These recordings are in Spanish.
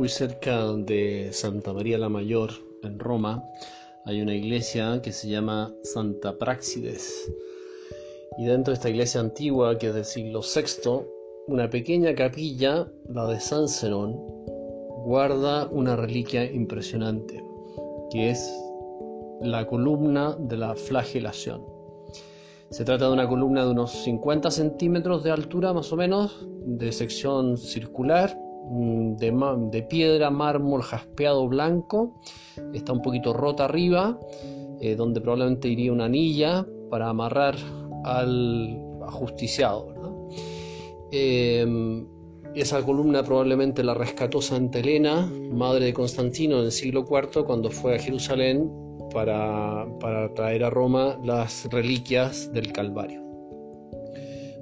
Muy cerca de Santa María la Mayor, en Roma, hay una iglesia que se llama Santa Praxides. Y dentro de esta iglesia antigua, que es del siglo VI, una pequeña capilla, la de San Zenón, guarda una reliquia impresionante, que es la columna de la flagelación. Se trata de una columna de unos 50 centímetros de altura más o menos, de sección circular, mm, de, piedra, mármol jaspeado blanco, está un poquito rota arriba, eh, donde probablemente iría una anilla para amarrar al ajusticiado. Em, esa columna probablemente la rescató Santa Elena, madre de Constantino en el siglo IV, cuando fue a Jerusalén para, traer a Roma las reliquias del Calvario.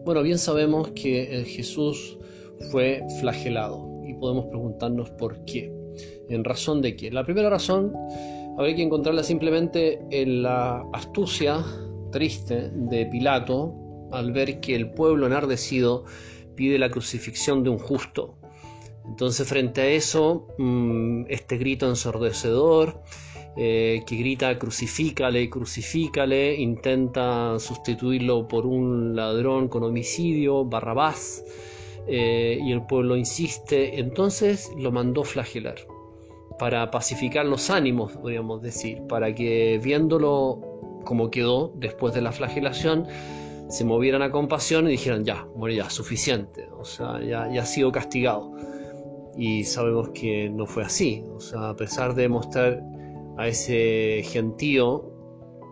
Bueno, bien sabemos que Jesús fue flagelado podemos preguntarnos por qué. ¿En razón de qué? La primera razón habría que encontrarla simplemente en la astucia triste de Pilato al ver que el pueblo enardecido pide la crucifixión de un justo. Entonces frente a eso, mm, este grito ensordecedor, eh, que grita crucifícale, crucifícale, intenta sustituirlo por un ladrón con homicidio, Barrabás, eh, y el pueblo insiste, entonces lo mandó flagelar, para pacificar los ánimos, podríamos decir, para que viéndolo como quedó después de la flagelación, se movieran a compasión y dijeran, ya, bueno, ya, suficiente, o sea, ya, ya ha sido castigado. Y sabemos que no fue así, o sea, a pesar de mostrar a ese gentío,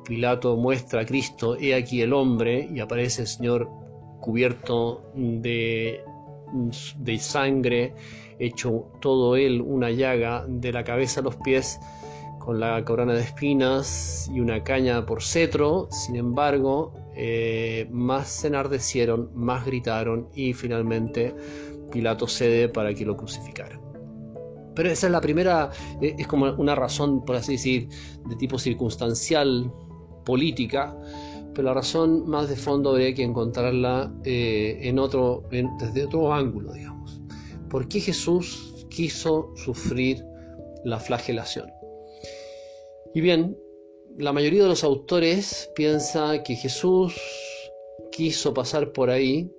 Pilato muestra a Cristo, he aquí el hombre, y aparece el Señor cubierto de, de sangre, hecho todo él una llaga de la cabeza a los pies, con la corona de espinas y una caña por cetro, sin embargo, eh, más se enardecieron, más gritaron y finalmente Pilato cede para que lo crucificaran. Pero esa es la primera, eh, es como una razón, por así decir, de tipo circunstancial, política, pero la razón más de fondo habría que encontrarla eh, en otro, desde otro ángulo, digamos. ¿Por qué Jesús quiso sufrir la flagelación? Y bien, la mayoría de los autores piensa que Jesús quiso pasar por ahí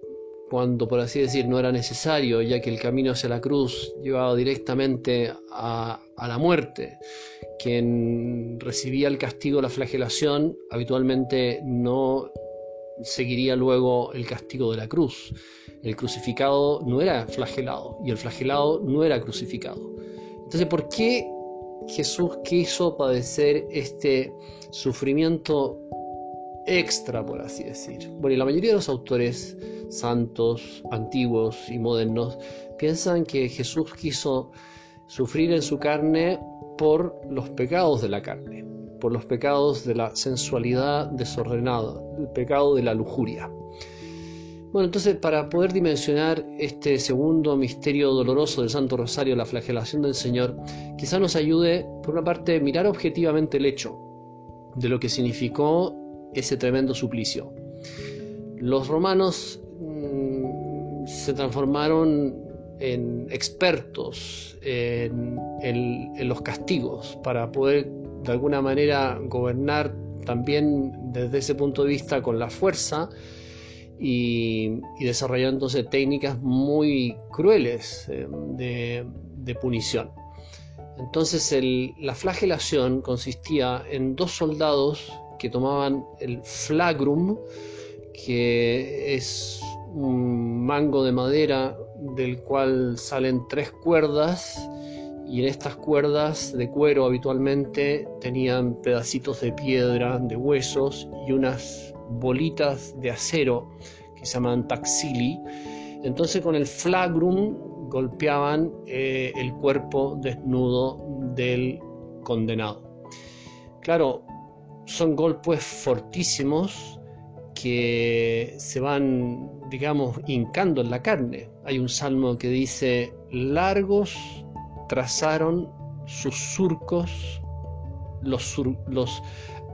cuando por así decir no era necesario, ya que el camino hacia la cruz llevaba directamente a, la muerte. Quien recibía el castigo, la flagelación, habitualmente no seguiría luego el castigo de la cruz. El crucificado no era flagelado y el flagelado no era crucificado. Entonces, ¿por qué Jesús quiso padecer este sufrimiento extra, por así decir? Bueno, y la mayoría de los autores santos, antiguos y modernos, piensan que Jesús quiso sufrir en su carne por los pecados de la carne, por los pecados de la sensualidad desordenada, el pecado de la lujuria. Bueno, entonces para poder dimensionar este segundo misterio doloroso del Santo Rosario, la flagelación del Señor, quizá nos ayude, por una parte, mirar objetivamente el hecho de lo que significó ese tremendo suplicio. Los romanos se transformaron en expertos en, los castigos para poder de alguna manera gobernar también desde ese punto de vista con la fuerza y, desarrollándose técnicas muy crueles eh, de, punición. Entonces la flagelación consistía en dos soldados que tomaban el flagrum, que es un mango de madera del cual salen tres cuerdas y en estas cuerdas de cuero habitualmente tenían pedacitos de piedra, de huesos y unas bolitas de acero que se llaman taxili. Entonces con el flagrum golpeaban eh, el cuerpo desnudo del condenado. Claro, son golpes fortísimos que se van, digamos, hincando en la carne. Hay un salmo que dice, largos trazaron sus surcos los, los,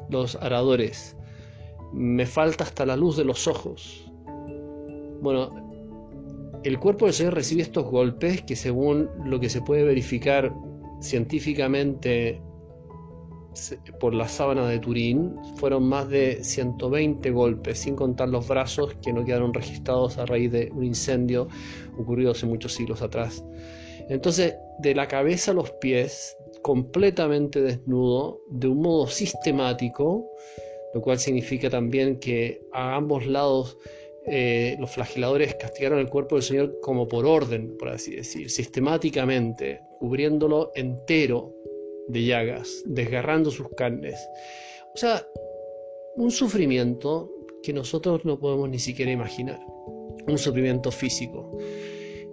los aradores. Me falta hasta la luz de los ojos. Bueno, el cuerpo del Señor recibe estos golpes que según lo que se puede verificar científicamente por la sábana de Turín fueron más de 120 golpes, sin contar los brazos que no quedaron registrados a raíz de un incendio ocurrido hace muchos siglos atrás. Entonces, de la cabeza a los pies, completamente desnudo, de un modo sistemático, lo cual significa también que a ambos lados eh, los flageladores castigaron el cuerpo del Señor como por orden, por así decir, sistemáticamente, cubriéndolo entero de llagas, desgarrando sus carnes. O sea, un sufrimiento que nosotros no podemos ni siquiera imaginar, un sufrimiento físico.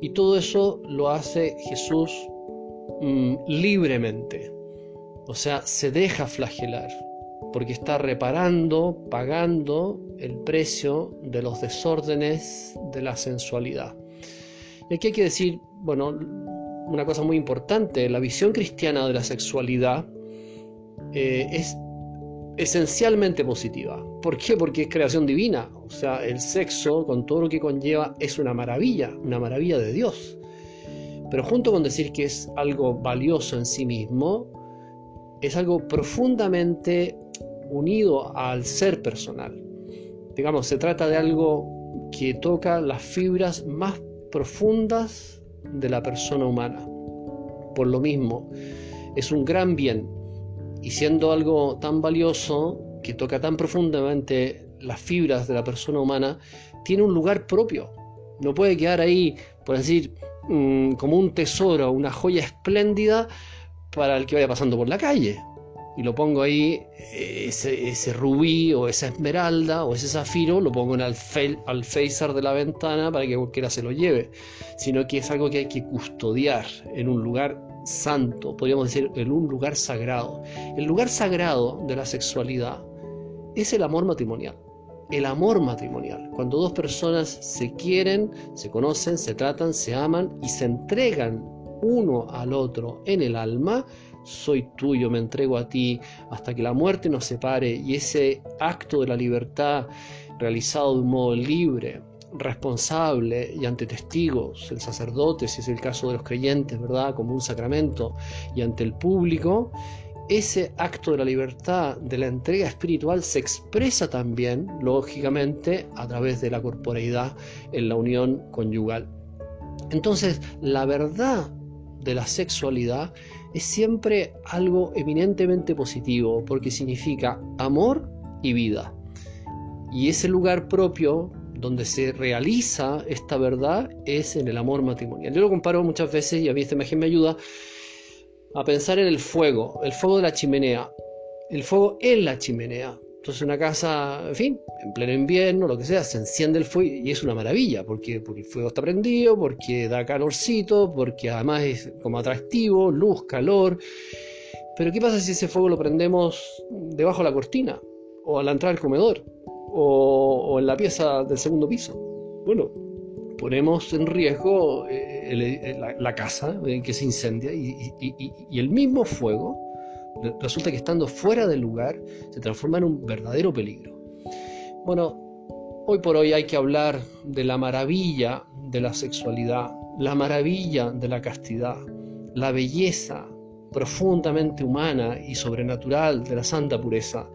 Y todo eso lo hace Jesús mm, libremente, o sea, se deja flagelar, porque está reparando, pagando el precio de los desórdenes de la sensualidad. Y aquí hay que decir, bueno, una cosa muy importante, la visión cristiana de la sexualidad eh, es esencialmente positiva. ¿Por qué? Porque es creación divina. O sea, el sexo, con todo lo que conlleva, es una maravilla, una maravilla de Dios. Pero junto con decir que es algo valioso en sí mismo, es algo profundamente unido al ser personal. Digamos, se trata de algo que toca las fibras más profundas de la persona humana. Por lo mismo, es un gran bien y siendo algo tan valioso que toca tan profundamente las fibras de la persona humana, tiene un lugar propio. No puede quedar ahí, por decir, mm, como un tesoro, una joya espléndida para el que vaya pasando por la calle y lo pongo ahí, ese, rubí o esa esmeralda o ese zafiro, lo pongo en el alféizar de la ventana para que cualquiera se lo lleve, sino que es algo que hay que custodiar en un lugar santo, podríamos decir, en un lugar sagrado. El lugar sagrado de la sexualidad es el amor matrimonial. El amor matrimonial, cuando dos personas se quieren, se conocen, se tratan, se aman y se entregan uno al otro en el alma, soy tuyo, me entrego a ti, hasta que la muerte nos separe y ese acto de la libertad realizado de un modo libre, responsable y ante testigos, el sacerdote, si es el caso de los creyentes, ¿verdad? Como un sacramento, y ante el público, ese acto de la libertad, de la entrega espiritual, se expresa también, lógicamente, a través de la corporeidad en la unión conyugal. Entonces, la verdad de la sexualidad es siempre algo eminentemente positivo porque significa amor y vida. Y ese lugar propio donde se realiza esta verdad es en el amor matrimonial. Yo lo comparo muchas veces y a mí esta imagen me ayuda a pensar en el fuego, el fuego de la chimenea, el fuego en la chimenea. Entonces una casa, en fin, en pleno invierno, lo que sea, se enciende el fuego y es una maravilla, porque, porque el fuego está prendido, porque da calorcito, porque además es como atractivo, luz, calor. Pero ¿qué pasa si ese fuego lo prendemos debajo de la cortina? O a la entrada del comedor? O, en la pieza del segundo piso? Bueno, ponemos en riesgo eh, la, casa eh, que se incendia y el mismo fuego resulta que estando fuera del lugar se transforma en un verdadero peligro. Bueno, hoy por hoy hay que hablar de la maravilla de la sexualidad, la maravilla de la castidad, la belleza profundamente humana y sobrenatural de la santa pureza.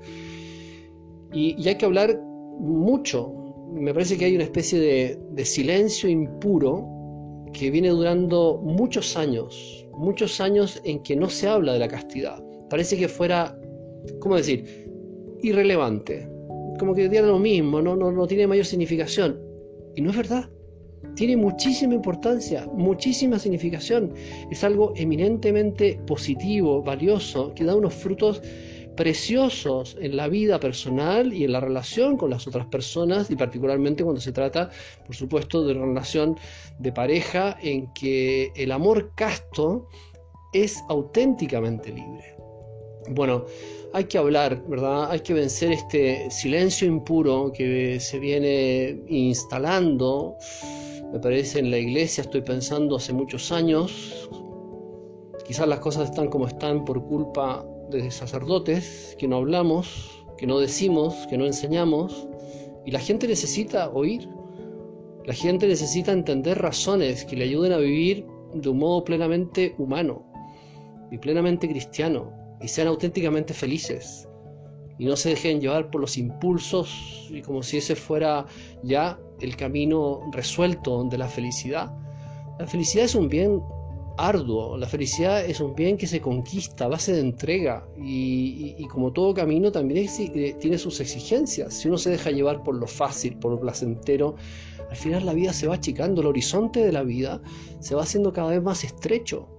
Y, hay que hablar mucho. Me parece que hay una especie de, silencio impuro que viene durando muchos años, muchos años en que no se habla de la castidad parece que fuera, ¿cómo decir?, irrelevante. Como que diera lo mismo, no, no, no tiene mayor significación. Y no es verdad. Tiene muchísima importancia, muchísima significación. Es algo eminentemente positivo, valioso, que da unos frutos preciosos en la vida personal y en la relación con las otras personas y particularmente cuando se trata, por supuesto, de una relación de pareja en que el amor casto es auténticamente libre. Bueno, hay que hablar, ¿verdad? Hay que vencer este silencio impuro que se viene instalando, me parece, en la iglesia, estoy pensando hace muchos años. Quizás las cosas están como están por culpa de sacerdotes, que no hablamos, que no decimos, que no enseñamos, y la gente necesita oír. La gente necesita entender razones que le ayuden a vivir de un modo plenamente humano y plenamente cristiano y sean auténticamente felices y no se dejen llevar por los impulsos y como si ese fuera ya el camino resuelto de la felicidad. La felicidad es un bien arduo, la felicidad es un bien que se conquista a base de entrega y, como todo camino también eh, tiene sus exigencias. Si uno se deja llevar por lo fácil, por lo placentero, al final la vida se va achicando, el horizonte de la vida se va haciendo cada vez más estrecho.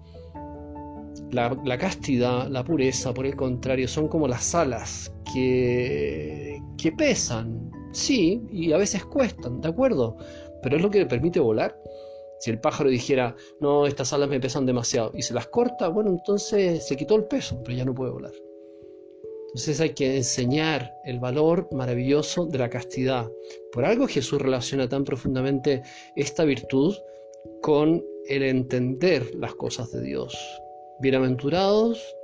La, castidad, la pureza, por el contrario, son como las alas que, que pesan, sí, y a veces cuestan, ¿de acuerdo? Pero es lo que le permite volar. Si el pájaro dijera, no, estas alas me pesan demasiado, y se las corta, bueno, entonces se quitó el peso, pero ya no puede volar. Entonces hay que enseñar el valor maravilloso de la castidad. Por algo Jesús relaciona tan profundamente esta virtud con el entender las cosas de Dios. Bienaventurados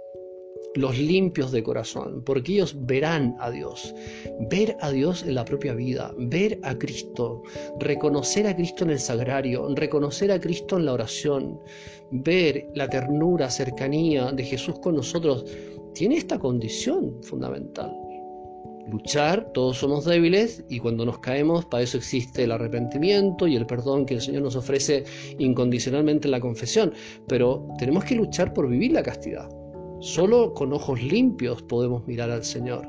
los limpios de corazón, porque ellos verán a Dios. Ver a Dios en la propia vida, ver a Cristo, reconocer a Cristo en el sagrario, reconocer a Cristo en la oración, ver la ternura, cercanía de Jesús con nosotros, tiene esta condición fundamental. Luchar, todos somos débiles y cuando nos caemos, para eso existe el arrepentimiento y el perdón que el Señor nos ofrece incondicionalmente en la confesión. Pero tenemos que luchar por vivir la castidad. Solo con ojos limpios podemos mirar al Señor.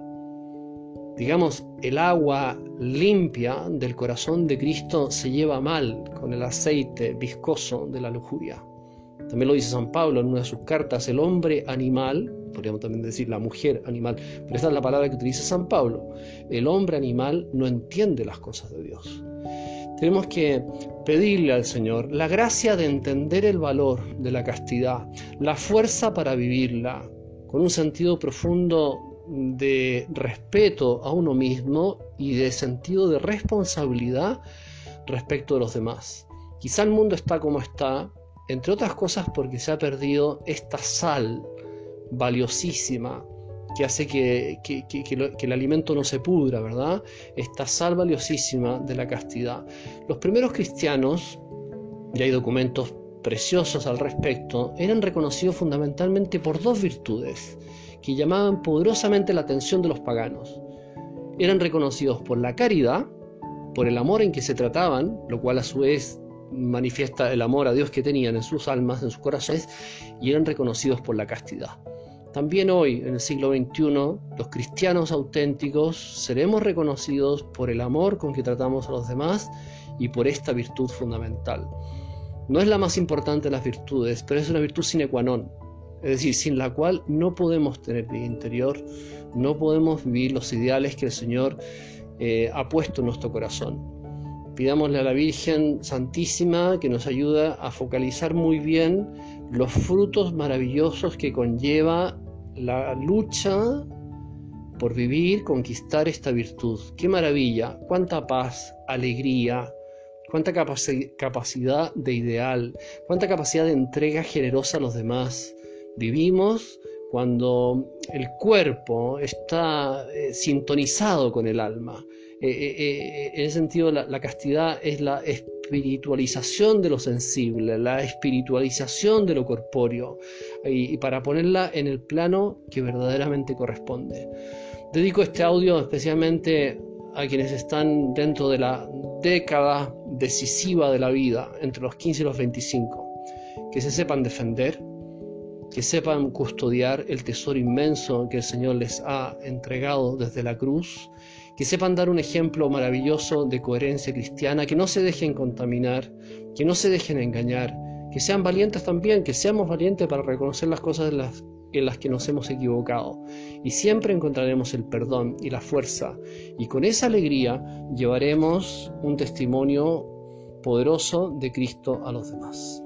Digamos, el agua limpia del corazón de Cristo se lleva mal con el aceite viscoso de la lujuria. También lo dice San Pablo en una de sus cartas, el hombre animal, podríamos también decir la mujer animal, pero esta es la palabra que utiliza San Pablo, el hombre animal no entiende las cosas de Dios. Tenemos que pedirle al Señor la gracia de entender el valor de la castidad, la fuerza para vivirla, con un sentido profundo de respeto a uno mismo y de sentido de responsabilidad respecto de los demás. Quizá el mundo está como está, entre otras cosas porque se ha perdido esta sal valiosísima que hace que, el alimento no se pudra, ¿verdad? Esta sal valiosísima de la castidad. Los primeros cristianos, y hay documentos preciosos al respecto, eran reconocidos fundamentalmente por dos virtudes que llamaban poderosamente la atención de los paganos. Eran reconocidos por la caridad, por el amor en que se trataban, lo cual a su vez manifiesta el amor a Dios que tenían en sus almas, en sus corazones, y eran reconocidos por la castidad. También hoy, en el siglo XXI, los cristianos auténticos seremos reconocidos por el amor con que tratamos a los demás y por esta virtud fundamental. No es la más importante de las virtudes, pero es una virtud sine qua non, es decir, sin la cual no podemos tener vida interior, no podemos vivir los ideales que el Señor eh, ha puesto en nuestro corazón. Pidámosle a la Virgen Santísima que nos ayude a focalizar muy bien los frutos maravillosos que conlleva la lucha por vivir, conquistar esta virtud. Qué maravilla, cuánta paz, alegría, cuánta capacidad de ideal, cuánta capacidad de entrega generosa a los demás. Vivimos cuando el cuerpo está eh, sintonizado con el alma. Eh, eh, en ese sentido, la, castidad es la espiritualización de lo sensible, la espiritualización de lo corpóreo, y, para ponerla en el plano que verdaderamente corresponde. Dedico este audio especialmente a quienes están dentro de la década decisiva de la vida, entre los 15 y los 25, que se sepan defender, que sepan custodiar el tesoro inmenso que el Señor les ha entregado desde la cruz que sepan dar un ejemplo maravilloso de coherencia cristiana, que no se dejen contaminar, que no se dejen engañar, que sean valientes también, que seamos valientes para reconocer las cosas en las, en las que nos hemos equivocado. Y siempre encontraremos el perdón y la fuerza. Y con esa alegría llevaremos un testimonio poderoso de Cristo a los demás.